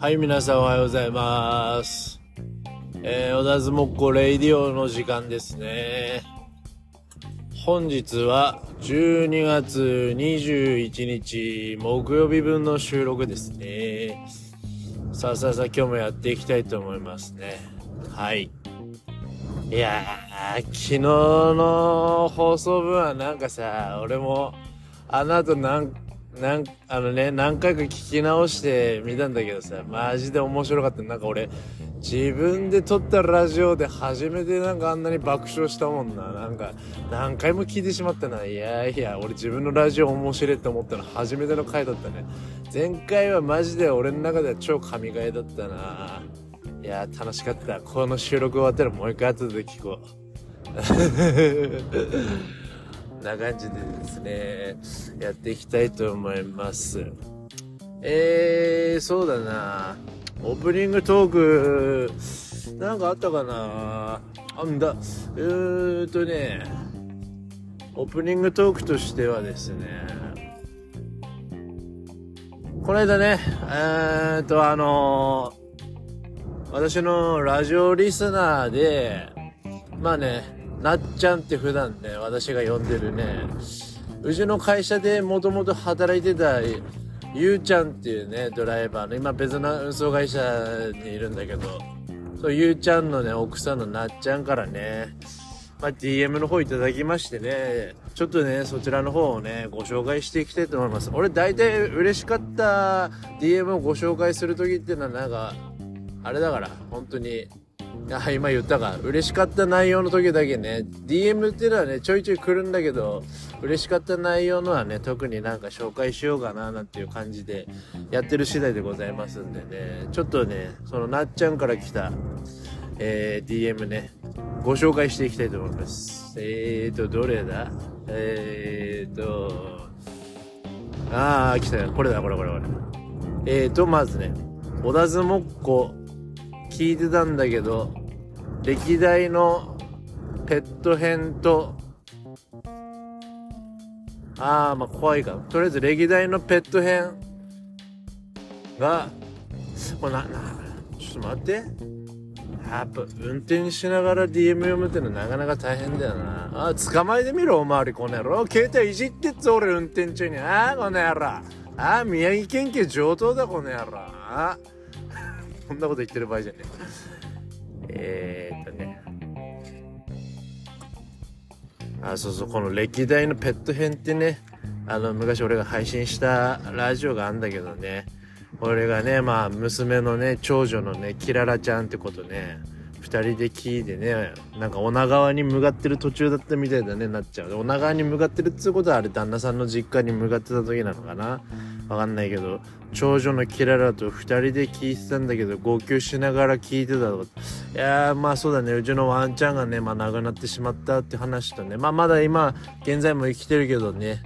はい、皆さんおはようございます。えー、小田相撲こレイディオの時間ですね。本日は12月21日木曜日分の収録ですね。さあさあさあ今日もやっていきたいと思いますね。はい。いやー、昨日の放送分はなんかさ、俺もあの後なんなんあのね、何回か聞き直してみたんだけどさ、マジで面白かった。なんか俺、自分で撮ったラジオで初めてなんかあんなに爆笑したもんな。なんか、何回も聞いてしまったな。いやいや、俺自分のラジオ面白いって思ったの初めての回だったね。前回はマジで俺の中では超神回だったな。いや、楽しかった。この収録終わったらもう一回後で聞こう。な感じでですね、やっていきたいと思います。えー、そうだな。オープニングトーク、なんかあったかなあんだ、うーとね、オープニングトークとしてはですね、この間ね、えーっと、あの私のラジオリスナーで、まあね、なっちゃんって普段ね、私が呼んでるね、うちの会社でもともと働いてた、ゆうちゃんっていうね、ドライバーの、今別の運送会社にいるんだけど、そう、ゆうちゃんのね、奥さんのなっちゃんからね、まあ、DM の方いただきましてね、ちょっとね、そちらの方をね、ご紹介していきたいと思います。俺大体嬉しかった DM をご紹介するときっていうのはなんか、あれだから、本当に、あ、今言ったか。嬉しかった内容の時だけね、DM っていうのはね、ちょいちょい来るんだけど、嬉しかった内容のはね、特になんか紹介しようかな、なんていう感じで、やってる次第でございますんでね、ちょっとね、そのなっちゃんから来た、えー、DM ね、ご紹介していきたいと思います。えーと、どれだ？えーと、あー、来たよ。これだ、これ、これ、これ。えーと、まずね、小田相撲っ子、聞いてたんだけど、歴代のペット編と、あー、まあ怖いか。とりあえず歴代のペット編が、これな、な、ちょっと待って。やっぱ運転しながら DM 読むってのはなかなか大変だよな。あ、捕まえてみろ、おまわり、この野郎。携帯いじってっぞ、俺運転中に。あー、この野郎。あー、宮城県警上等だ、この野郎。あーそんなこと言ってる場合じゃねえ。えっとね。あ、そうそう、この歴代のペット編ってね、あの、昔俺が配信したラジオがあんだけどね、俺がね、まあ、娘のね、長女のね、キララちゃんってことね、二人で聞いてね、なんか女川に向かってる途中だったみたいだね、なっちゃう。女川に向かってるっつうことはあれ旦那さんの実家に向かってた時なのかな？わかんないけど、長女のキララと二人で聞いてたんだけど、号泣しながら聞いてたとか。いやー、まあそうだね、うちのワンちゃんがね、まあ亡くなってしまったって話とね、まあまだ今、現在も生きてるけどね、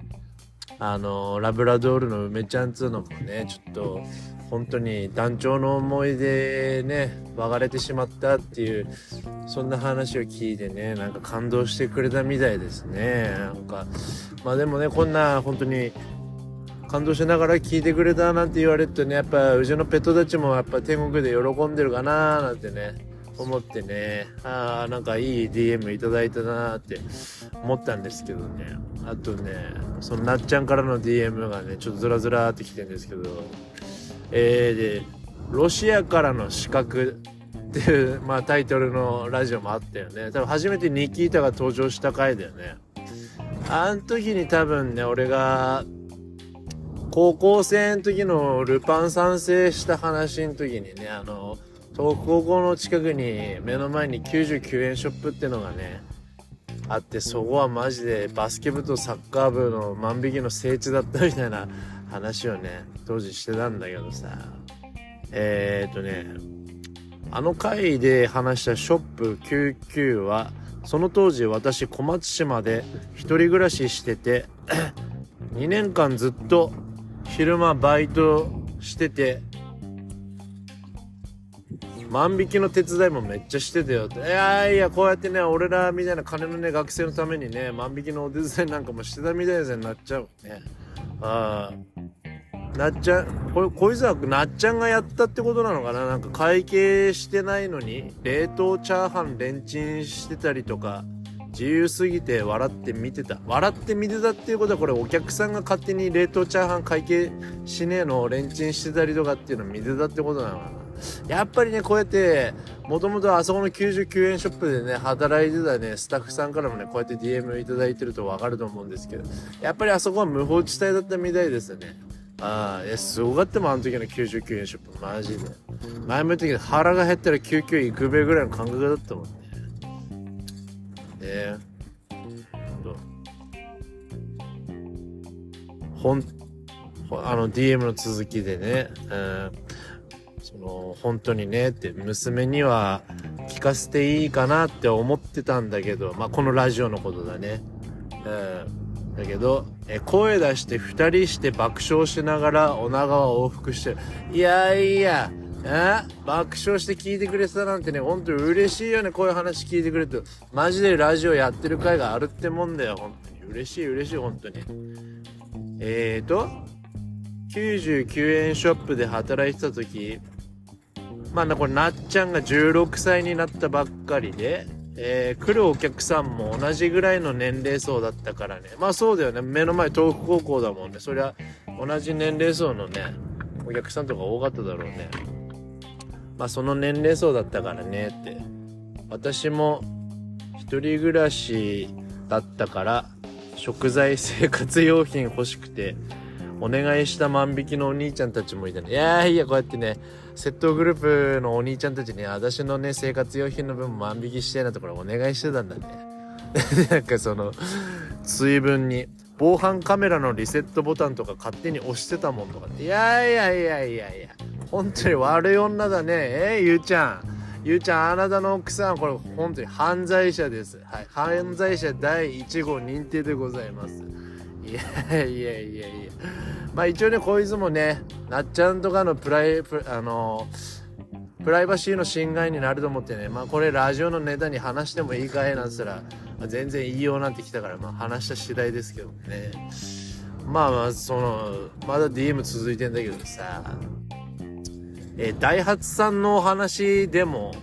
あのラブラドールの梅ちゃんっつうのもねちょっと本当に団長の思い出ね別れてしまったっていうそんな話を聞いてねなんか感動してくれたみたいですね。なんかまあでもねこんな本当に感動しながら聞いてくれたなんて言われるとねやっぱうちのペットたちもやっぱ天国で喜んでるかななんてね思ってね。ああなんかいい DM いただいたなーって思ったんですけどね。あとねそのなっちゃんからの DM がねちょっとずらずらーってきてるんですけど。えー、でロシアからの資格っていう、まあ、タイトルのラジオもあったよね。多分初めてニキータが登場した回だよね。あん時に多分ね俺が高校生の時のルパン三世した話の時にねあの東高校の近くに目の前に99円ショップってのがねあってそこはマジでバスケ部とサッカー部の万引きの聖地だったみたいな話をね当時してたんだけどさえー、っとねあの回で話したショップ99はその当時私小松島で一人暮らししてて 2年間ずっと昼間バイトしてて万引きの手伝いもめっちゃしてたよって。いやいや、こうやってね、俺らみたいな金のね、学生のためにね、万引きのお手伝いなんかもしてたみたいですね、なっちゃうね。ああ。なっちゃん、これ、こいつはなっちゃんがやったってことなのかな？なんか会計してないのに、冷凍チャーハンレンチンしてたりとか、自由すぎて笑って見てた。笑って見てたっていうことは、これお客さんが勝手に冷凍チャーハン会計しねえのをレンチンしてたりとかっていうのを見てたってことなのかな？やっぱりね、こうやって、もともとあそこの99円ショップでね、働いてたね、スタッフさんからもね、こうやって DM いただいてるとわかると思うんですけど、やっぱりあそこは無法地帯だったみたいですね。ああ、いや、すごかったもん、あの時の99円ショップ、マジで。前も言ったけど、腹が減ったら救急行くべぐらいの感覚だったもんね。ねえ。ほん、あの DM の続きでね、うん、その、本当にね、って、娘には聞かせていいかなって思ってたんだけど、まあ、このラジオのことだね。うん。だけど、え、声出して二人して爆笑しながらお長は往復してる。いやいや、え爆笑して聞いてくれてたなんてね、ほんと嬉しいよね、こういう話聞いてくれて。マジでラジオやってる回があるってもんだよ、ほんとに。嬉しい嬉しい、ほんとに。えーと、99円ショップで働いてた時、まあこれなっちゃんが16歳になったばっかりで、えー、来るお客さんも同じぐらいの年齢層だったからね。まあそうだよね。目の前東北高校だもんね。そりゃ同じ年齢層のね、お客さんとか多かっただろうね。まあその年齢層だったからねって。私も一人暮らしだったから食材生活用品欲しくてお願いした万引きのお兄ちゃんたちもいたね。いやいや、こうやってね、窃盗グループのお兄ちゃんたちに、私のね、生活用品の分万引きしてなところお願いしてたんだね。なんかその、水分に、防犯カメラのリセットボタンとか勝手に押してたもんとかって。いやいやいやいやいや、本当に悪い女だね。えー、ゆうちゃん。ゆうちゃん、あなたの奥さん、これ本当に犯罪者です。はい。犯罪者第1号認定でございます。いやいやいやいや。まあ一応ね、こいつもね、なっちゃんとかのプライ、プあのプライバシーの侵害になると思ってね、まあこれラジオのネタに話してもいいかいなんつったら、まあ、全然いいようなんて来たから、まあ話した次第ですけどね。まあまあ、その、まだ DM 続いてんだけどさ、え、ダイハツさんのお話でも、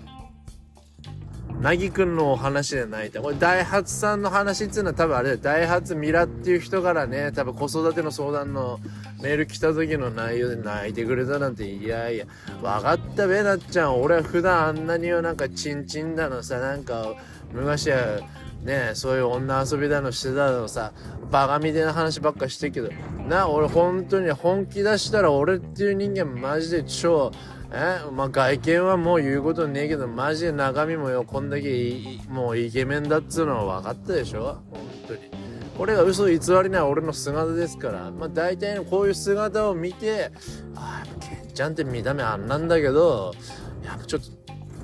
なぎくんのお話じゃない。これ、ダイハツさんの話っていうのは多分あれだよ。ダイハツミラっていう人からね、多分子育ての相談のメール来た時の内容で泣いてくれたなんて、いやいや、わかったべ、なっちゃん。俺は普段あんなにはなんかチンチンだのさ、なんか、昔は、ねそういう女遊びだのしてたのさ、バカみたいな話ばっかしてるけど、な、俺本当に本気出したら俺っていう人間マジで超、えまあ、外見はもう言うことねえけど、マジで中身もよ、こんだけもうイケメンだっつうのは分かったでしょ？本当に。これが嘘偽りない俺の姿ですから、まあ大体こういう姿を見て、ああ、ケンちゃんって見た目あんなんだけど、やっぱちょっと、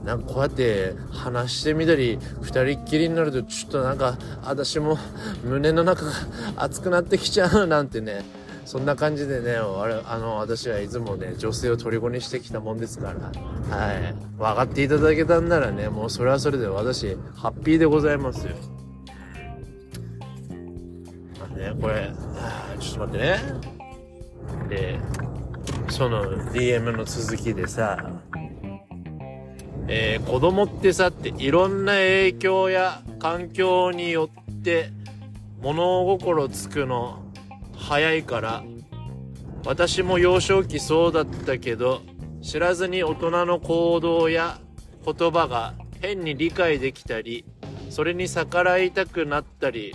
なんかこうやって話してみたり、二人っきりになるとちょっとなんか、私も胸の中が熱くなってきちゃうなんてね、そんな感じでね、あの、私はいつもね、女性を虜にしてきたもんですから、はい。分かっていただけたんならね、もうそれはそれで私、ハッピーでございますよ。まあね、これ、ちょっと待ってね。で、その DM の続きでさ、えー、子供ってさっていろんな影響や環境によって物心つくの早いから。私も幼少期そうだったけど知らずに大人の行動や言葉が変に理解できたりそれに逆らいたくなったり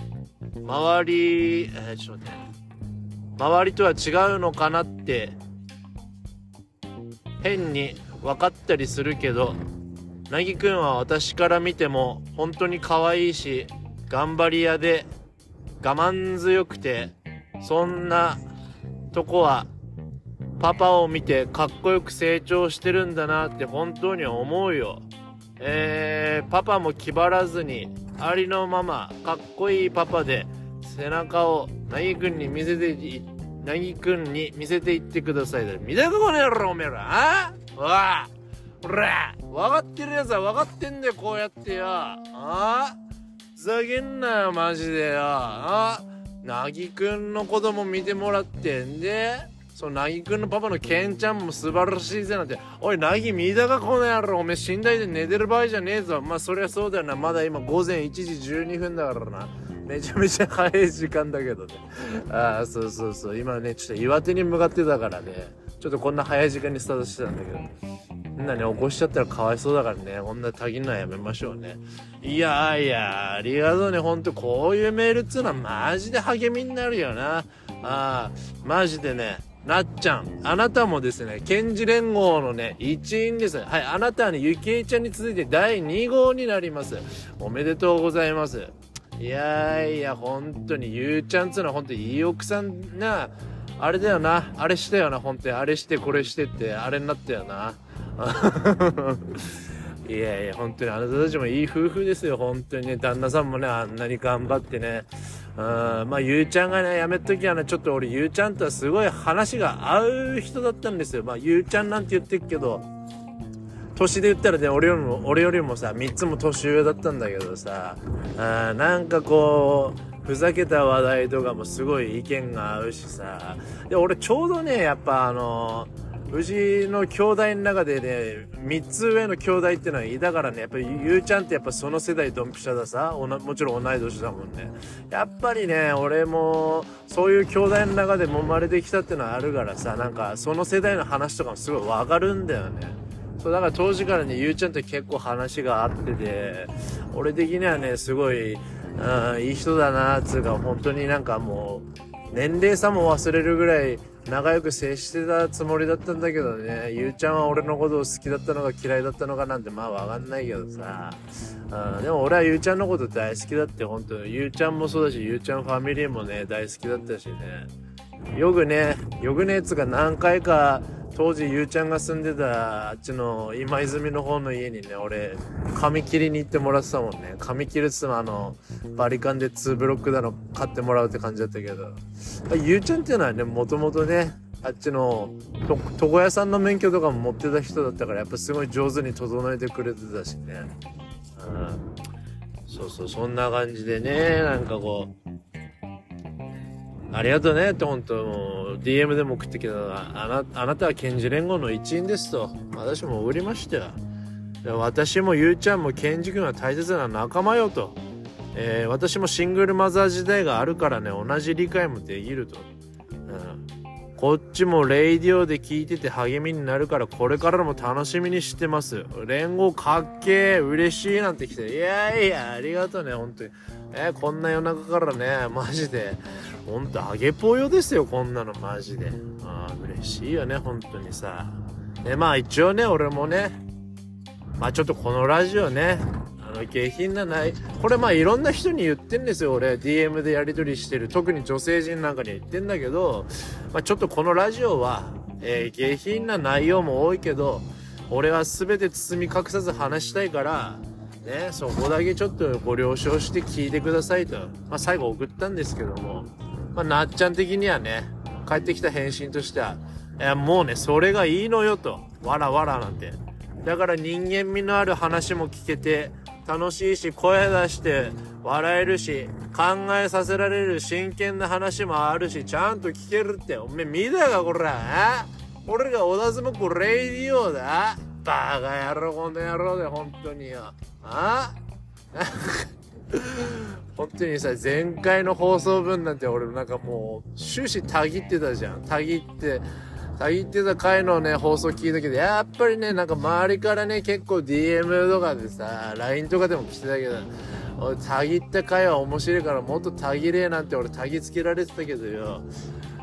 周り、えー、ちょっと待って。周りとは違うのかなって変に分かったりするけどなぎくんは私から見ても本当に可愛いし頑張り屋で我慢強くてそんなとこはパパを見てかっこよく成長してるんだなって本当に思うよ。えー、パパも気張らずにありのままかっこいいパパで背中をなぎくんに見せてなぎくんに見せていってくださいだ。見たかこの野郎おめえらあ？わあ。ほら。分かってるやつは分かってんだよこうやってよ。あ？あふざけんなよマジでよ。ああ？なぎくんの子供見てもらってんで、そのなぎくんのパパのケンちゃんも素晴らしいぜなんて、おい、なぎ見たかこの野郎、おめえ寝台で寝てる場合じゃねえぞ。まあそりゃそうだよな。まだ今午前1時12分だからな。めちゃめちゃ早い時間だけどね。ああ、そうそうそう。今ね、ちょっと岩手に向かってたからね。ちょっとこんな早い時間にスタートしてたんだけど。みんなね、起こしちゃったらかわいそうだからね。こんなたぎんのはやめましょうね。いやいや、ありがとうね。ほんと、こういうメールっつうのはマジで励みになるよな。ああ、マジでね。なっちゃん、あなたもですね、検事連合のね、一員です。はい、あなたはね、ゆきえちゃんに続いて第2号になります。おめでとうございます。いやいや、本当に、ゆうちゃんっつうのは本当にいい奥さんな、あれだよな、あれしたよな、本当に、あれしてこれしてって、あれになったよな。いやいや、本当に。あなたたちもいい夫婦ですよ、本当にね。旦那さんもね、あんなに頑張ってね。うん、まあ、ゆうちゃんがね、やめときはね、ちょっと俺、ゆうちゃんとはすごい話が合う人だったんですよ。まあ、ゆうちゃんなんて言ってるけど、年で言ったらね、俺よりも、俺よりもさ、3つも年上だったんだけどさ、あなんかこう、ふざけた話題とかもすごい意見が合うしさ、で、俺ちょうどね、やっぱあのうちの兄弟の中でね、3つ上の兄弟ってのはいたからね、やっぱりゆうちゃんってやっぱその世代ドンピシャださ、もちろん同い年だもんね。やっぱりね、俺もそういう兄弟の中でも生まれてきたってのはあるからさ、なんかその世代の話とかもすごいわかるんだよね。そうだから当時からね、ゆうちゃんって結構話があってて、俺的にはね、すごい、うん、いい人だなっ、つうか、本当になんかもう、年齢差も忘れるぐらい仲良く接してたつもりだったんだけどね、ゆうちゃんは俺のことを好きだったのか嫌いだったのかなんてまあわかんないけどさ、うん、でも俺はゆうちゃんのこと大好きだって本当ゆうちゃんもそうだし、ゆうちゃんファミリーもね、大好きだったしね、よくね、よくねえつが何回か当時ゆうちゃんが住んでたあっちの今泉の方の家にね俺髪切りに行ってもらってたもんね。髪切るっつってもあのバリカンで2ブロックだの買ってもらうって感じだったけど。ゆうちゃんっていうのはねもともとねあっちの床屋さんの免許とかも持ってた人だったからやっぱすごい上手に整えてくれてたしね。うん。そうそうそんな感じでねなんかこうありがとうねって本当もう DM でも送ってきたあなあなたは検事連合の一員ですと私も送りましたよ私もゆうちゃんも検事君は大切な仲間よと、えー、私もシングルマザー時代があるからね同じ理解もできると、うん、こっちもレイディオで聞いてて励みになるからこれからも楽しみにしてます。連合かっけー嬉しいなんて来ていやいやありがとうね本当に。え、こんな夜中からねマジで。ほんと揚げぽよですよこんなのマジで。ああ嬉しいよね本当にさ。でまあ一応ね俺もねまあちょっとこのラジオねあの下品なない。これまあいろんな人に言ってんですよ俺。DM でやり取りしてる。特に女性陣なんかに言ってんだけど、まあ、ちょっとこのラジオは、えー、下品な内容も多いけど俺は全て包み隠さず話したいからね、そこだけちょっとご了承して聞いてくださいと。まあ、最後送ったんですけども、まあ、なっちゃん的にはね、帰ってきた返信としては、いや、もうね、それがいいのよと。わらわらなんて。だから人間味のある話も聞けて、楽しいし、声出して笑えるし、考えさせられる真剣な話もあるし、ちゃんと聞けるって。おめえ見たか、こら。俺が小田相撲レイディオだ。バカ野郎、この野郎で、本当によ。あ？本当にさ、前回の放送分なんて俺なんかもう終始たぎってたじゃん。たぎって、たぎってた回のね、放送聞いたけど、やっぱりね、なんか周りからね、結構 DM とかでさ、LINE とかでも来てたけど、俺、たぎった回は面白いからもっとたぎれえなんて俺たぎつけられてたけどよ。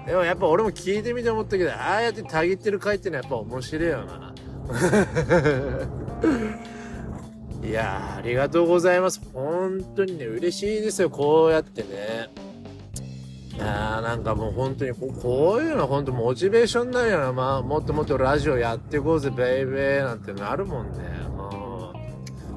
でもやっぱ俺も聞いてみて思ったけど、ああやってたぎってる回ってのはやっぱ面白いよな。いやありがとうございます。本当にね、嬉しいですよ、こうやってね。いやーなんかもう本当にこう、こういうの本当モチベーションになるよな。まあ、もっともっとラジオやっていこうぜ、ベイベーなんてなるもんね。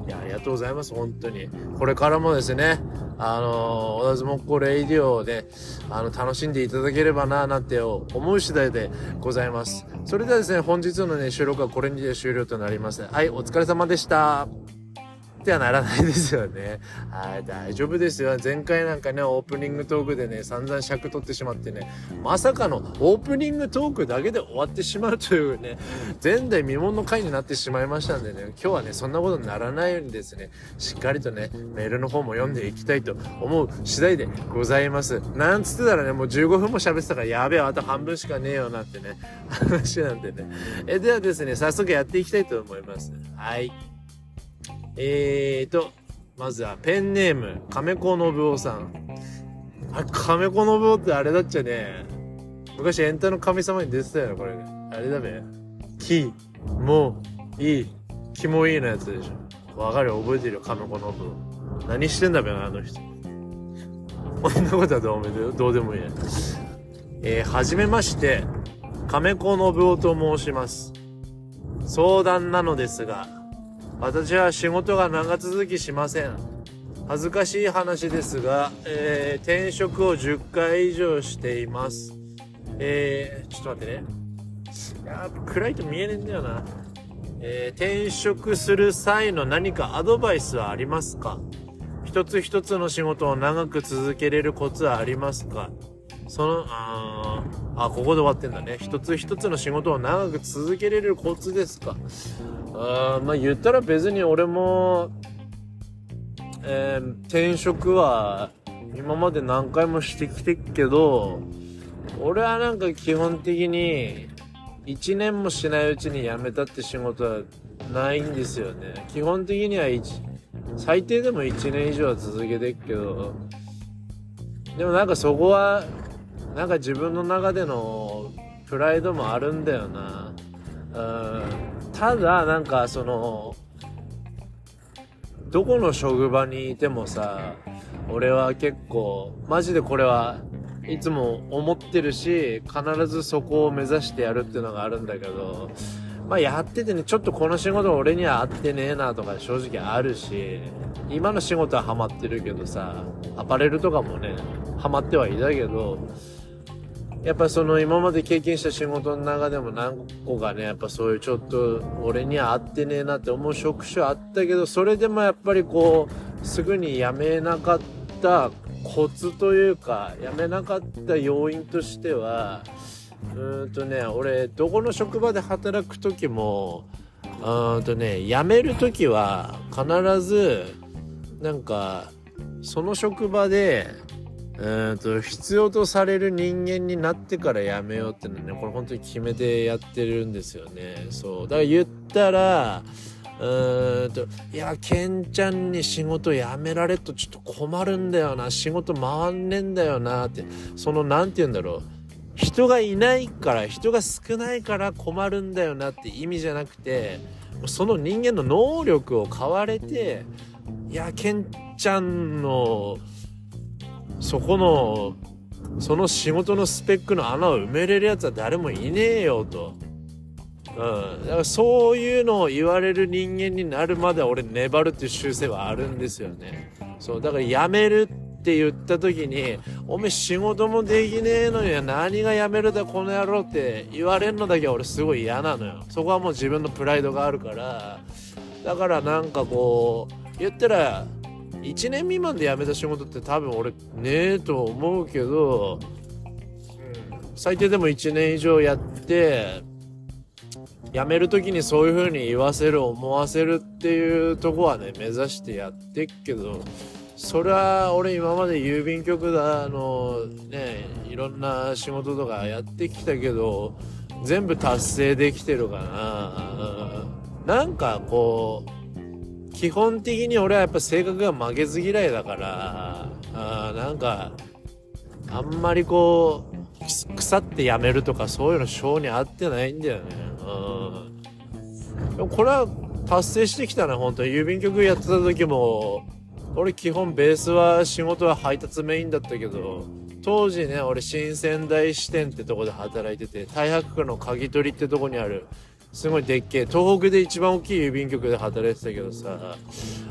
いや、ありがとうございます、本当に。これからもですね、あのー、小田相撲レイディオで、あの、楽しんでいただければな、なんて思う次第でございます。それではですね、本日のね、収録はこれにて終了となります。はい、お疲れ様でした。ってはならないですよね。はい、大丈夫ですよ。前回なんかね、オープニングトークでね、散々尺取ってしまってね、まさかのオープニングトークだけで終わってしまうというね、前代未聞の回になってしまいましたんでね、今日はね、そんなことにならないようにですね、しっかりとね、メールの方も読んでいきたいと思う次第でございます。なんつってたらね、もう15分も喋ってたから、やべえ、あと半分しかねえよなってね、話なんでね。え、ではですね、早速やっていきたいと思います。はい。えーと、まずはペンネーム、亀子信夫さん。あ、亀子信夫ってあれだっちゃね。昔エンタの神様に出てたよね、これ。あれだべ。き、も、いい、きもいいのやつでしょ。わかる？覚えてるよ、亀子信夫。何してんだべな、あの人。こんなことはどうもどうでもいいや。えー、はじめまして、亀子信夫と申します。相談なのですが、私は仕事が長続きしません。恥ずかしい話ですが、えー、転職を10回以上しています。えー、ちょっと待ってね。いや暗いと見えねえんだよな。えー、転職する際の何かアドバイスはありますか？一つ一つの仕事を長く続けれるコツはありますか？その、ああ、ここで終わってんだね。一つ一つの仕事を長く続けれるコツですか？あまあ言ったら別に俺も、えー、転職は今まで何回もしてきてっけど、俺はなんか基本的に1年もしないうちに辞めたって仕事はないんですよね。基本的には最低でも1年以上は続けてっけど、でもなんかそこはなんか自分の中でのプライドもあるんだよな。うん、ただ、なんかその、どこの職場にいてもさ、俺は結構、マジでこれはいつも思ってるし、必ずそこを目指してやるっていうのがあるんだけど、まあやっててね、ちょっとこの仕事俺には合ってねえなとか正直あるし、今の仕事はハマってるけどさ、アパレルとかもね、ハマってはいたけど、やっぱその今まで経験した仕事の中でも何個かね、やっぱそういうちょっと俺には合ってねえなって思う職種あったけど、それでもやっぱりこう、すぐに辞めなかったコツというか、辞めなかった要因としては、うーんとね、俺、どこの職場で働く時も、うーんとね、辞める時は必ず、なんか、その職場で、うんと必要とされる人間になってからやめようってのねこれ本当に決めてやってるんですよね。そう。だから言ったらうーんといやケンちゃんに仕事辞められとちょっと困るんだよな。仕事回んねえんだよなって。その何て言うんだろう。人がいないから人が少ないから困るんだよなって意味じゃなくてその人間の能力を買われていやケンちゃんのそこのその仕事のスペックの穴を埋めれるやつは誰もいねえよと。うん、だからそういうのを言われる人間になるまで俺粘るっていう習性はあるんですよね。そう、だから辞めるって言った時に、おめえ仕事もできねえのに何が辞めるだこの野郎って言われるのだけは俺すごい嫌なのよ。そこはもう自分のプライドがあるから、だからなんかこう、言ったら、1年未満で辞めた仕事って多分俺ねえと思うけど、最低でも1年以上やって辞める時にそういう風に言わせる思わせるっていうとこはね目指してやってっけどそれは俺今まで郵便局だのねいろんな仕事とかやってきたけど全部達成できてるかな。なんかこう基本的に俺はやっぱ性格が負けず嫌いだから、あなんか、あんまりこう、腐ってやめるとかそういうの性に合ってないんだよね。うん。でもこれは達成してきたね、本当に。郵便局やってた時も、俺基本ベースは仕事は配達メインだったけど、当時ね、俺新仙台支店ってとこで働いてて、太白区の鍵取りってとこにあるすごいでっけえ。東北で一番大きい郵便局で働いてたけどさ。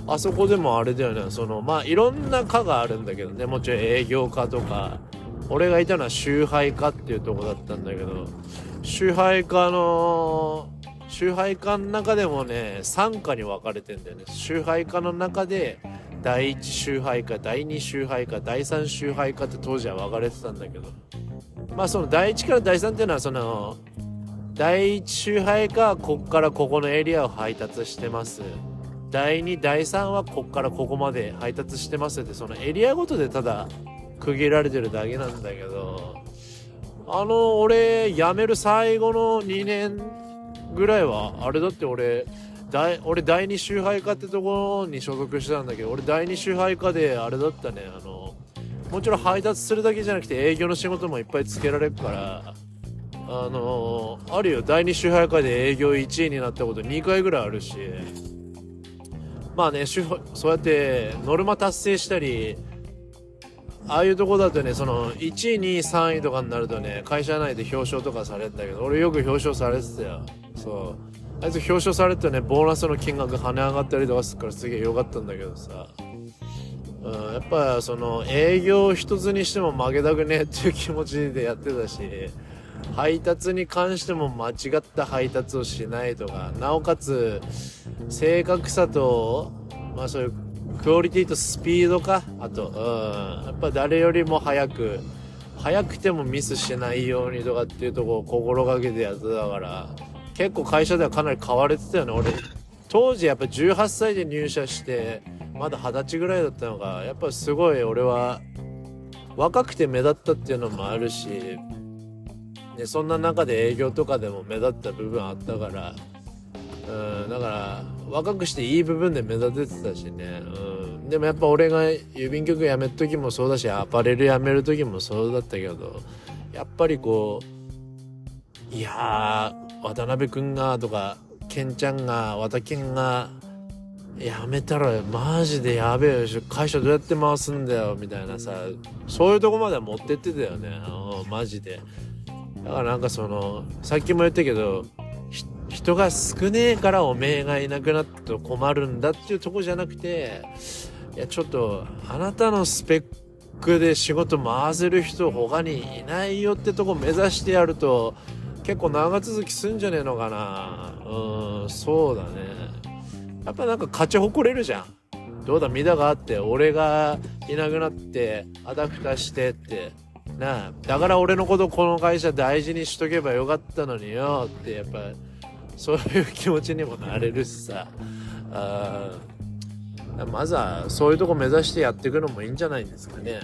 あそこでもあれだよね。そのまあいろんな課があるんだけどね。もちろん営業課とか。俺がいたのは集配課っていうとこだったんだけど。集配課の集配課の中でもね3課に分かれてんだよね。集配課の中で第1集配課第2集配課第3集配課って当時は分かれてたんだけど。まあその第1から第3っていうのはその第1集配課はこっからここのエリアを配達してます。第2第3はこっからここまで配達してますってそのエリアごとでただ区切られてるだけなんだけど。あの俺辞める最後の2年ぐらいはあれだって俺第俺第2集配課ってところに所属してたんだけど俺第2集配課であれだったね。あのもちろん配達するだけじゃなくて営業の仕事もいっぱいつけられるからあのあるよ。第2集配課で営業1位になったこと2回ぐらいあるし。まあねそうやってノルマ達成したりああいうとこだとねその1位2位3位とかになるとね会社内で表彰とかされてたけど俺よく表彰されてたよ。そう。あいつ表彰されてねボーナスの金額跳ね上がったりとかするからすげえ良かったんだけどさ。うん、やっぱその営業一つにしても負けたくねえっていう気持ちでやってたし配達に関しても間違った配達をしないとかなおかつ正確さとまあそういうクオリティとスピードかあと、うん、やっぱ誰よりも早く早くてもミスしないようにとかっていうとこを心がけてやってたから結構会社ではかなり買われてたよね。俺当時やっぱ18歳で入社してまだ二十歳ぐらいだったのがやっぱすごい俺は若くて目立ったっていうのもあるしでそんな中で営業とかでも目立った部分あったからうんだから若くしていい部分で目立ててたしね、うん、でもやっぱ俺が郵便局辞める時もそうだしアパレル辞める時もそうだったけどやっぱりこういや渡辺君がとかケンちゃんが和田健がやめたらマジでやべえよ会社どうやって回すんだよみたいなさそういうとこまで持ってってたよね。マジで。だからなんかそのさっきも言ったけど人が少ねえからおめえがいなくなったと困るんだっていうとこじゃなくていやちょっとあなたのスペックで仕事回せる人他にいないよってとこ目指してやると結構長続きすんじゃねえのかな。うんそうだね。やっぱなんか勝ち誇れるじゃん。どうだ見だがあって俺がいなくなってアダプタしてって。なあだから俺のことこの会社大事にしとけばよかったのによってやっぱそういう気持ちにもなれるしさあまずはそういうとこ目指してやっていくのもいいんじゃないんですかね。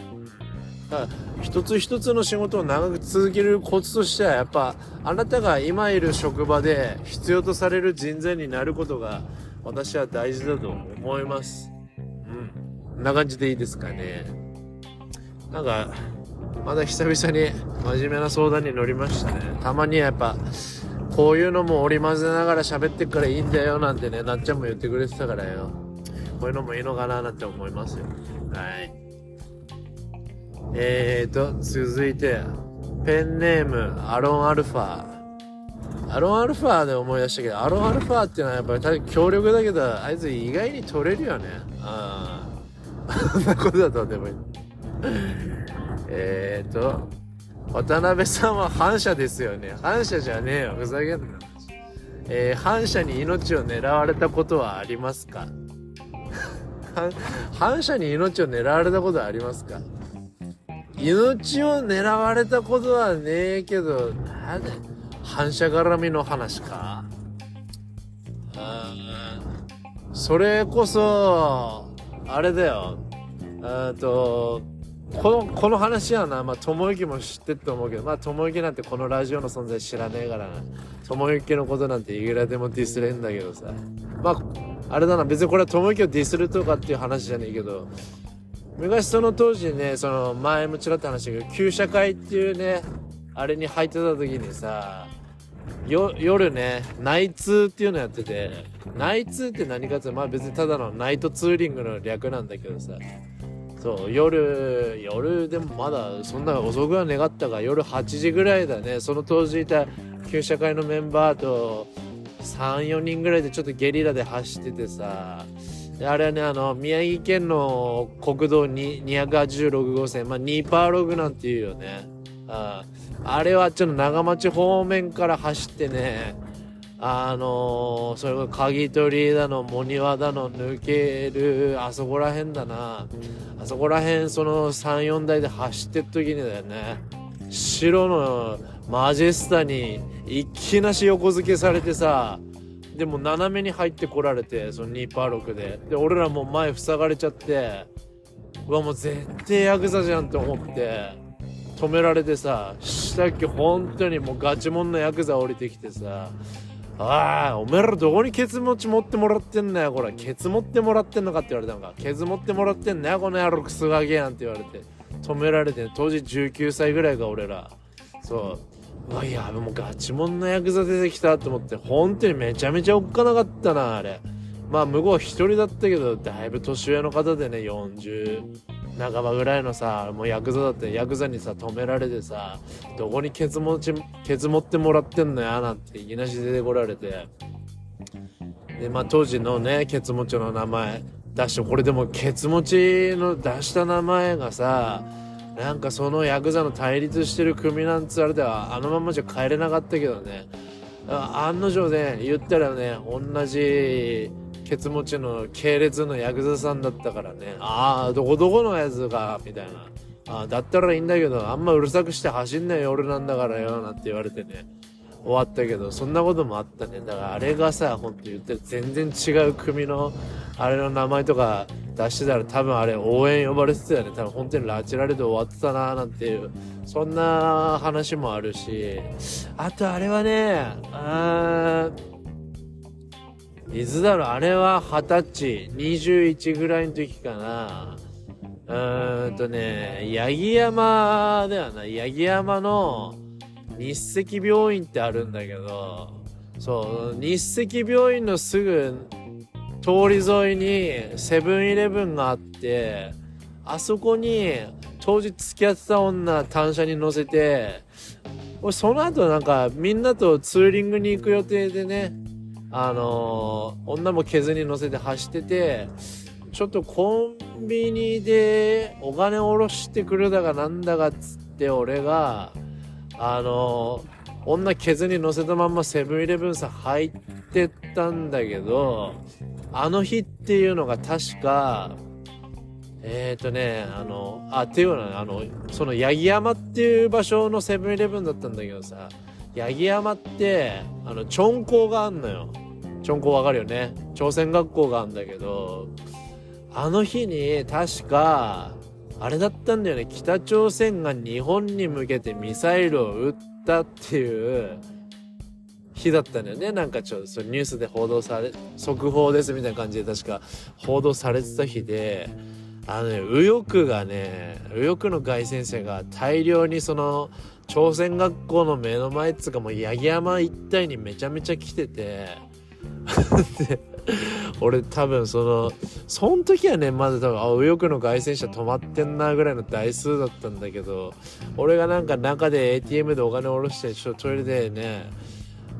だから一つ一つの仕事を長く続けるコツとしてはやっぱあなたが今いる職場で必要とされる人材になることが私は大事だと思います。うん。こんな感じでいいですかね。なんか、まだ久々に真面目な相談に乗りましたね。たまにはやっぱこういうのも織り交ぜながら喋ってっからいいんだよなんてね、なっちゃんも言ってくれてたからよ。こういうのもいいのかななんて思いますよ。はい。えーと、続いて、ペンネーム、アロンアルファ。アロンアルファで思い出したけど、アロンアルファっていうのはやっぱり多分強力だけど、あいつ意外に取れるよね。ああ。そんなことだとでもいい。えーと、渡辺さんは反射ですよね。反射じゃねえよ。ふざけんな。えー、反射に命を狙われたことはありますか？反射に命を狙われたことはありますか？命を狙われたことはねえけど、なんで反射絡みの話かそれこそ、あれだよ。えっと、この、この話はな、まあ、ともゆきも知ってると思うけど、まあ、ともゆきなんてこのラジオの存在知らねえからな。ともゆきのことなんていくらでもディスれんだけどさ。まあ、あれだな、別にこれはともゆきをディスるとかっていう話じゃねえけど、昔その当時ね、その前もちらっと話したけど、旧社会っていうね、あれに入ってた時にさ、よ、夜ね、ナイツっていうのやってて、ナイツって何かって、まあ別にただのナイトツーリングの略なんだけどさ、そう夜夜でもまだそんな遅くは願ったが夜8時ぐらいだね。その当時いた旧社会のメンバーと34人ぐらいでちょっとゲリラで走っててさ。あれはねあの宮城県の国道286号線まあニーパーログなんていうよね。ああれはちょっと長町方面から走ってねあのー、それこそ鍵取りだの、モニワだの、抜ける、あそこら辺だな。あそこら辺、その3、4台で走ってる時にだよね。白のマジェスタにいきなし横付けされてさ、でも斜めに入ってこられて、その2パー6で。で、俺らもう前塞がれちゃって、うわ、もう絶対ヤクザじゃんって思って、止められてさ、したっけ本当にもうガチモンのヤクザ降りてきてさ、ああ、おめえらどこにケツ持ち持ってもらってんだよ、これ。ケツ持ってもらってんのかって言われたのか。ケツ持ってもらってんだよ、この野郎クソガキやんて言われて。止められて、ね当時19歳ぐらいが俺ら。そう。うわ、や、もうガチモンのヤクザ出てきたと思って、本当にめちゃめちゃおっかなかったな、あれ。まあ、向こう一人だったけど、だいぶ年上の方でね、40半ばぐらいのさ、もうヤクザだって、ヤクザにさ、止められてさ、どこにケツ持ち、ケツ持ってもらってんのや、なんていきなし出てこられて。で、まあ、当時のね、ケツ持ちの名前出して、これでもケツ持ちの出した名前がさ、なんかそのヤクザの対立してる組なんつあれでは、あのままじゃ帰れなかったけどね。案の定ね、言ったらね、同じ、ケツ持ちの系列のヤクザさんだったからね、ああ、どこどこのやつが、みたいな。あだったらいいんだけど、あんまうるさくして走んない夜なんだからよ、なんて言われてね。終わったけど、そんなこともあったね。だからあれがさ、ほんと言って全然違う組の、あれの名前とか出してたら多分あれ応援呼ばれてたよね。多分本当に拉致られて終わってたなーなんていう、そんな話もあるし、あとあれはね、あー、いつだろ。うあれは二十歳、21ぐらいの時かな。うーんとね、八木山だよな。い、八木山の日赤病院ってあるんだけど、そう、日赤病院のすぐ通り沿いにセブンイレブンがあって、あそこに当時付き合ってた女単車に乗せて、その後なんかみんなとツーリングに行く予定でね、あの、女も削に乗せて走ってて、ちょっとコンビニでお金おろしてくるだかなんだかっつって俺が、あの、女削に乗せたまんまセブンイレブンさ入ってったんだけど、あの日っていうのが確か、えっ、ー、とね、あの、あ、っていうのは、あの、その八木山っていう場所のセブンイレブンだったんだけどさ、八木山って、あの、チョン校があんのよ。チョン校わかるよね。朝鮮学校があんだけど、あの日に確か、あれだったんだよね。北朝鮮が日本に向けてミサイルを撃ったっていう日だったんだよね。なんかちょっとニュースで報道され、速報ですみたいな感じで確か報道されてた日で、あのね、右翼がね、右翼の外戦生が大量にその、朝鮮学校の目の前っつうかもう八木山一帯にめちゃめちゃ来てて。で俺多分そのその時はねまだ多分あ右翼の外線車止まってんなぐらいの台数だったんだけど俺がなんか中で ATM でお金下ろしてちょトイレでね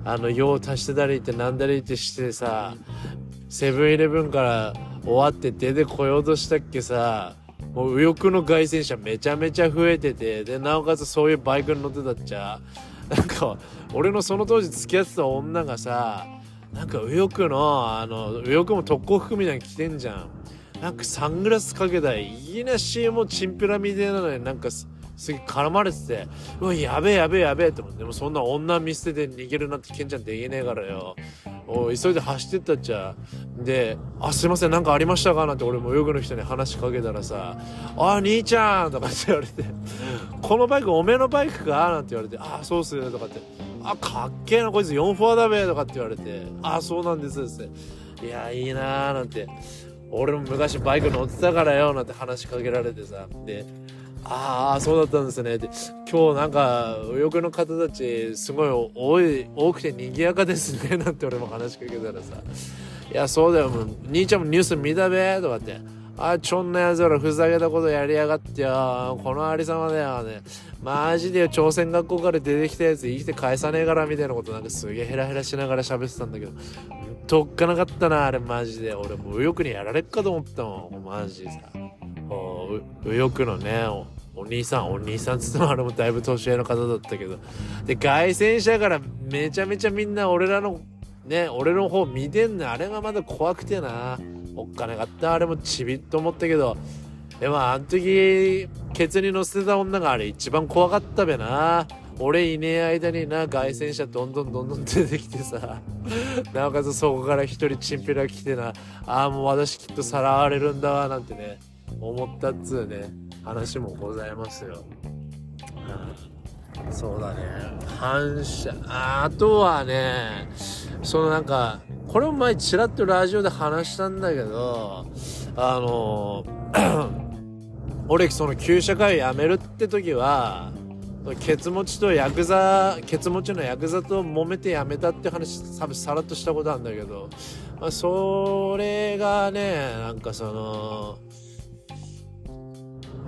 あの用足してたりってなんだりってしてさセブンイレブンから終わって出てこようとしたっけさもう右翼の外旋車めちゃめちゃ増えてて、で、なおかつそういうバイクに乗ってたっちゃ、なんか、俺のその当時付き合ってた女がさ、なんか右翼の、あの、右翼も特攻服みたいに着てんじゃん。なんかサングラスかけたいいなしもチンピラみたいなのになんかすげえ絡まれてて、うわ、やべえやべえやべえって思って、でもそんな女見捨てて逃げるなんてケンちゃんできねえからよ。お急いで走ってったっちゃで「あすいません何かありましたか?」なんて俺も泳ぐの人に話しかけたらさ「あ兄ちゃん!」とかって言われて「このバイクおめえのバイクか?」なんて言われて「あそうっすね」とかって「あかっけえなこいつ4フォアだべ」とかって言われて「あそうなんです」って「いやいいなー」なんて俺も昔バイク乗ってたからよなんて話しかけられてさでああ、そうだったんですね。で、今日なんか、右翼の方たち、すごい多い、多くて賑やかですね。なんて俺も話しかけたらさ。いや、そうだよ。もう兄ちゃんもニュース見たべとかって。あ、ちょんなやつらふざけたことやりやがってよ。このありさまだよね。マジで朝鮮学校から出てきたやつ生きて返さねえからみたいなことなんかすげえヘラヘラしながら喋ってたんだけど。とっかなかったな、あれマジで。俺もう右翼にやられっかと思ったもん。マジでさ。右翼のね、お兄さん、お兄さんつってもあれもだいぶ年上の方だったけど。で、外旋車からめちゃめちゃみんな俺らのね俺の方見てんねあれがまだ怖くてな。おっかなかった。あれもちびっと思ったけど。でもあの時ケツに乗せてた女があれ一番怖かったべな。俺いねえ間にな凱旋者どんどんどんどん出てきてさ。なおかつそこから一人チンピラ来てな。ああもう私きっとさらわれるんだわなんてね。思ったっつうね話もございますよ、うん、そうだね。反射あとはねそのなんかこれも前ちらっとラジオで話したんだけどあの 俺その旧社会辞めるって時はケツ持ちとヤクザケツ持ちのヤクザと揉めて辞めたって話多分さらっとしたことあるんだけど、まあ、それがねなんかその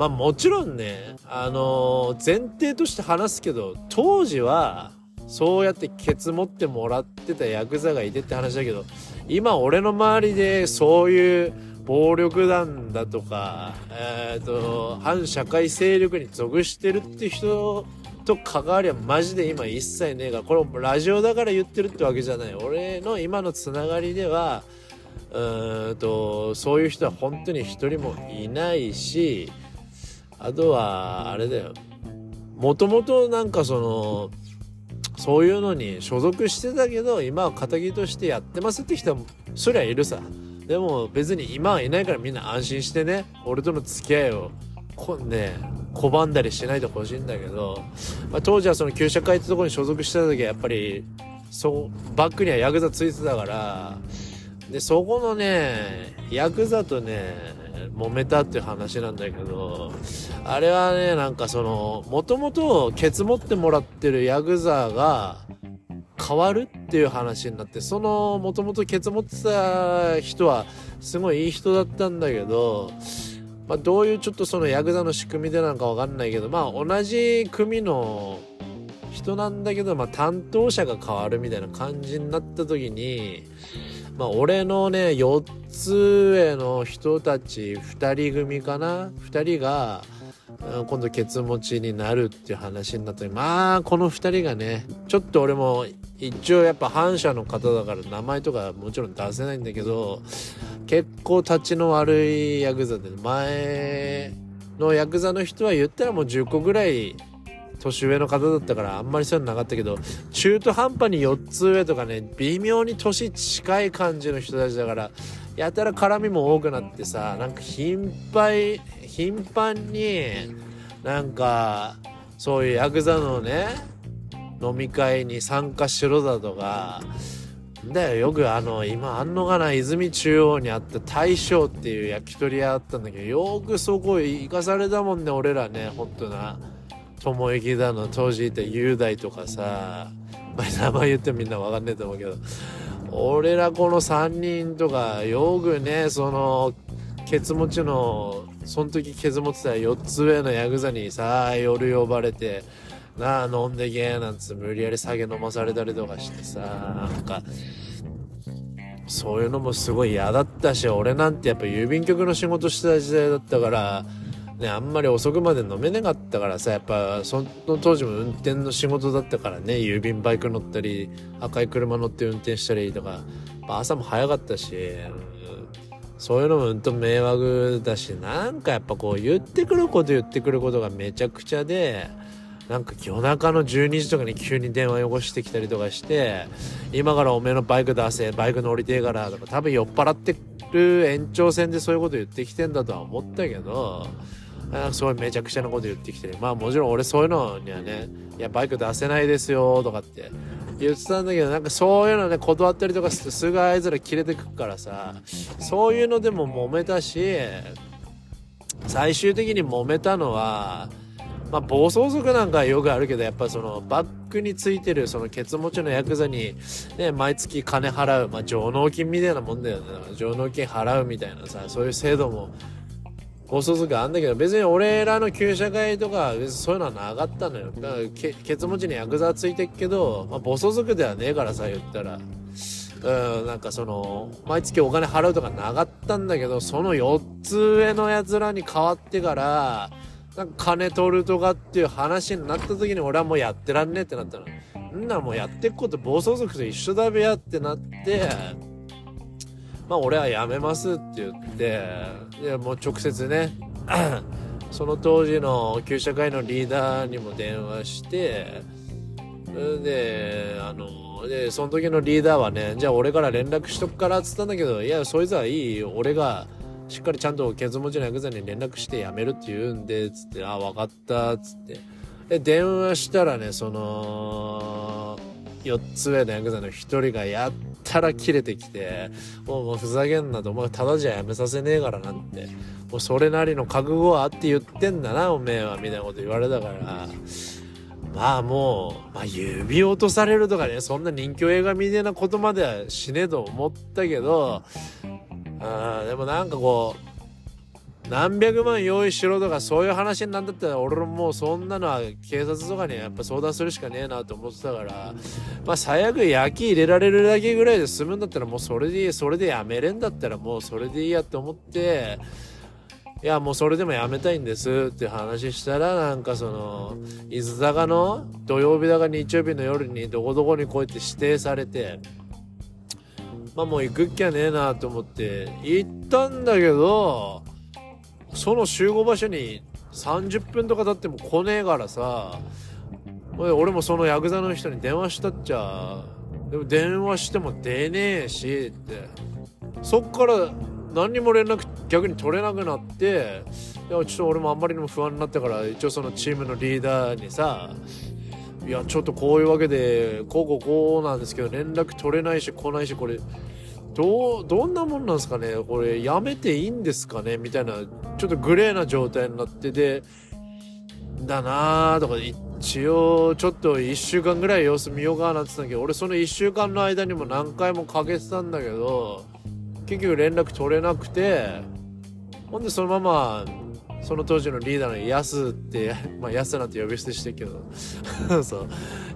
まあもちろんねあの前提として話すけど当時はそうやってケツ持ってもらってたヤクザがいてって話だけど今俺の周りでそういう暴力団だとか、えっ、ー、と、反社会勢力に属してるって人と関わりはマジで今一切ねえが、これラジオだから言ってるってわけじゃない。俺の今のつながりでは、うんと、そういう人は本当に一人もいないし、あとは、あれだよ。もともとなんかその、そういうのに所属してたけど、今は仇としてやってますって人は、そりゃいるさ。でも別に今はいないからみんな安心してね俺との付き合いをこね拒んだりしないでほしいんだけど、まあ、当時はその旧社会ってところに所属してた時はやっぱりそうバックにはヤクザついてたからでそこのねヤクザとね揉めたっていう話なんだけどあれはねなんかそのもともとケツ持ってもらってるヤクザが変わるっていう話になってそのもともとケツ持ってた人はすごいいい人だったんだけど、まあ、どういうちょっとそのヤクザの仕組みでなのかわかんないけどまあ同じ組の人なんだけど、まあ、担当者が変わるみたいな感じになった時に、まあ、俺のね4つ上の人たち2人組かな？2人が今度ケツ持ちになるっていう話になったまあこの2人がねちょっと俺も一応やっぱ反社の方だから名前とかもちろん出せないんだけど結構立ちの悪いヤクザで前のヤクザの人は言ったらもう10個ぐらい年上の方だったからあんまりそういうのなかったけど中途半端に4つ上とかね微妙に年近い感じの人たちだからやたら絡みも多くなってさなんか頻繁頻繁になんかそういうヤクザのね飲み会に参加しろだとかだよよくあの今あんのかな泉中央にあった大将っていう焼き鳥屋あったんだけどよくそこ行かされたもんね俺らねほんとな。友之だの当時いた雄大とかさ、まあ、名前言ってみんな分かんねえと思うけど俺らこの3人とかよくねそのケツ持ちのその時ケツ持ってた4つ上のヤクザにさ夜呼ばれてなあ飲んでけえなんつ無理やり酒飲まされたりとかしてさなんかそういうのもすごい嫌だったし俺なんてやっぱ郵便局の仕事してた時代だったからねあんまり遅くまで飲めなかったからさやっぱその当時も運転の仕事だったからね郵便バイク乗ったり赤い車乗って運転したりとか朝も早かったし、そういうのもうんと迷惑だしなんかやっぱこう言ってくること言ってくることがめちゃくちゃでなんか夜中の12時とかに急に電話汚してきたりとかして今からおめえのバイク出せバイク乗りてえからとか多分酔っ払ってる延長線でそういうこと言ってきてんだとは思ったけどすごいめちゃくちゃなこと言ってきて。まあもちろん俺そういうのにはねいやバイク出せないですよとかって。言ってたんだけどなんかそういうのね断ったりとかしてすぐあいつら切れてくからさそういうのでも揉めたし最終的に揉めたのはまあ、暴走族なんかよくあるけどやっぱそのバックについてるそのケツ持ちのヤクザに、ね、毎月金払う、まあ、上納金みたいなもんだよね。上納金払うみたいなさそういう制度も暴走族あんだけど別に俺らの旧社会とか別にそういうのはなかったのよだからケケツ持ちにヤクザついてっけど、まあ、暴走族ではねえからさ言ったら。うん、なんかその、毎月お金払うとかなかったんだけど、その4つ上の奴らに変わってから、なんか金取るとかっていう話になった時に俺はもうやってらんねえってなったの。んなもうやってくこと暴走族と一緒だべやってなってまあ俺はやめますって言ってでもう直接ね その当時の旧社会のリーダーにも電話してであのでその時のリーダーはねじゃあ俺から連絡しとくからっつったんだけどいやそいつはいい俺がしっかりちゃんとケツ持ちのヤクザに連絡して辞めるって言うんでつってあ分かったつって。で電話したらねその4つ上のヤクザの1人がやったら切れてきてもうもうふざけんなとお前ただじゃ辞めさせねえからなんて。もうそれなりの覚悟はあって言ってんだなおめえはみたいなこと言われたから。まあもう、まあ、指落とされるとかねそんな人気映画みたいなことまではしねえと思ったけどあでもなんかこう何百万用意しろとかそういう話になんだったら俺もうそんなのは警察とかにやっぱ相談するしかねえなと思ってたからまあ最悪焼き入れられるだけぐらいで済むんだったらもうそれでいいそれでやめれんだったらもうそれでいいやって思っていやもうそれでもやめたいんですって話したらなんかその伊豆坂の土曜日だか日曜日の夜にどこどこにこうやって指定されてまあもう行くっきゃねえなと思って行ったんだけどその集合場所に30分とか経っても来ねえからさ俺もそのヤクザの人に電話したっちゃ。でも電話しても出ねえしって。そっから何にも連絡逆に取れなくなっていやちょっと俺もあんまりにも不安になったから一応そのチームのリーダーにさいやちょっとこういうわけでこうこうこうなんですけど連絡取れないし来ないしこれどうどんなもんなんですかね？これやめていいんですかね？みたいなちょっとグレーな状態になっててだなーとか一応ちょっと1週間ぐらい様子見ようかなって言ったんだけど俺その1週間の間にも何回もかけてたんだけど結局連絡取れなくてほんでそのままその当時のリーダーのヤスってまあヤスなんて呼び捨てしてるけど そう。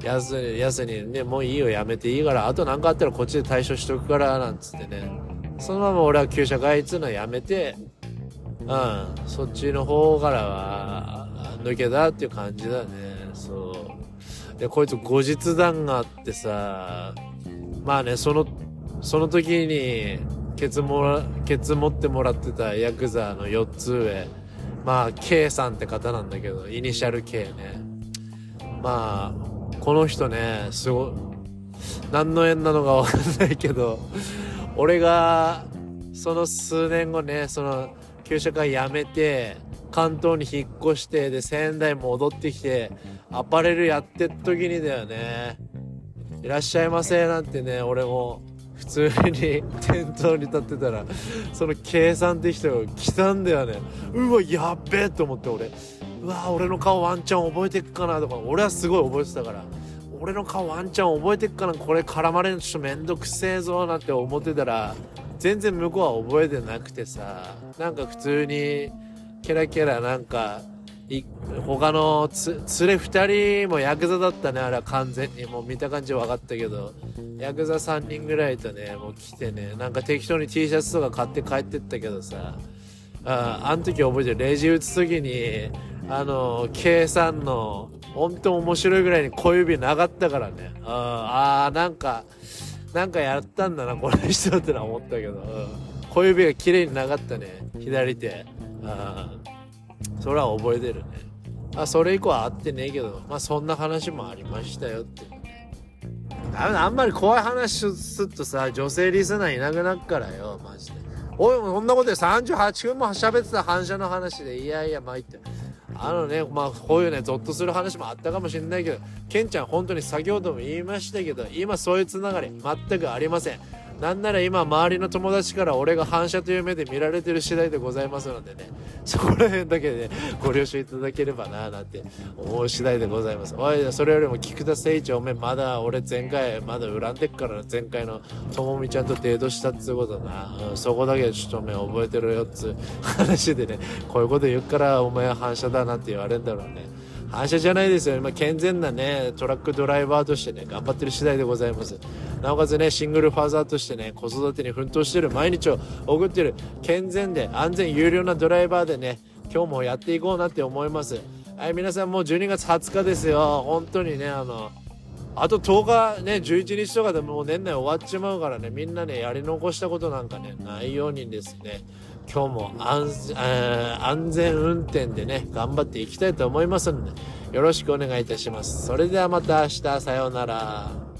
ヤスヤスにねもういいよやめていいからあと何かあったらこっちで対処しとくからなんつってね。そのまま俺は旧社会っつうのはやめてうんそっちの方からは抜けたっていう感じだね。そう。でこいつ後日談があってさまあねそのその時にケツもケツ持ってもらってたヤクザの4つ上。まあ K さんって方なんだけどイニシャル K ね。まあこの人ねすご何の縁なのかわかんないけど俺がその数年後ねその旧社会辞めて関東に引っ越してで仙台戻ってきてアパレルやってっ時にだよねいらっしゃいませなんてね俺も普通に 店頭に立ってたらその計算って人が来たんだよね。うわやっべえと思って俺。うわ俺の顔ワンチャン覚えてっかなとか俺はすごい覚えてたから。俺の顔ワンチャン覚えてっかなこれ絡まれるのちょっとめんどくせえぞなんて思ってたら全然向こうは覚えてなくてさ。なんか普通にケラケラなんか他のつ連れ2人もヤクザだったねあれは完全に。もう見た感じ分かったけど。ヤクザ3人ぐらいとねもう来てね。なんか適当に T シャツとか買って帰ってったけどさ。ああの時覚えてる。レジ打つ時にあの計算の本当面白いぐらいに小指なかったからね。ああなんかなんかやったんだなこの人ってのは思ったけど、うん、小指が綺麗になかったね左手。あそれは覚えてるね。あそれ以降は会ってねえけどまあそんな話もありましたよってダメだあんまり怖い話するとさ女性リスナーいなくなるからよマジで。おいこんなことで38分も喋ってた反射の話でいやいや参って。あのねまあこういうねゾッとする話もあったかもしれないけどケンちゃん本当に先ほども言いましたけど今そういうつながり全くありません。なんなら今周りの友達から俺が反射という目で見られてる次第でございますのでね。そこら辺だけで、ね、ご了承いただければななんて思う次第でございます。おいそれよりも菊田誠一おめまだ俺前回まだ恨んでっから前回のともみちゃんとデートしたっつうことな、うん、そこだけちょっとおめ覚えてるよっつう話でねこういうこと言うからお前は反射だなって言われるんだろうね。反射じゃないですよ、今健全なねトラックドライバーとしてね頑張ってる次第でございます。なおかつねシングルファーザーとしてね子育てに奮闘してる。毎日を送ってる。健全で安全有料なドライバーでね今日もやっていこうなって思います。はい皆さんもう12月20日ですよ。本当にねあのあと10日ね、11日とかでもう年内終わっちまうからね、みんなね、やり残したことなんかね、ないようにですね、今日も安,、えー、安全運転でね、頑張っていきたいと思いますので、よろしくお願いいたします。それではまた明日、さようなら。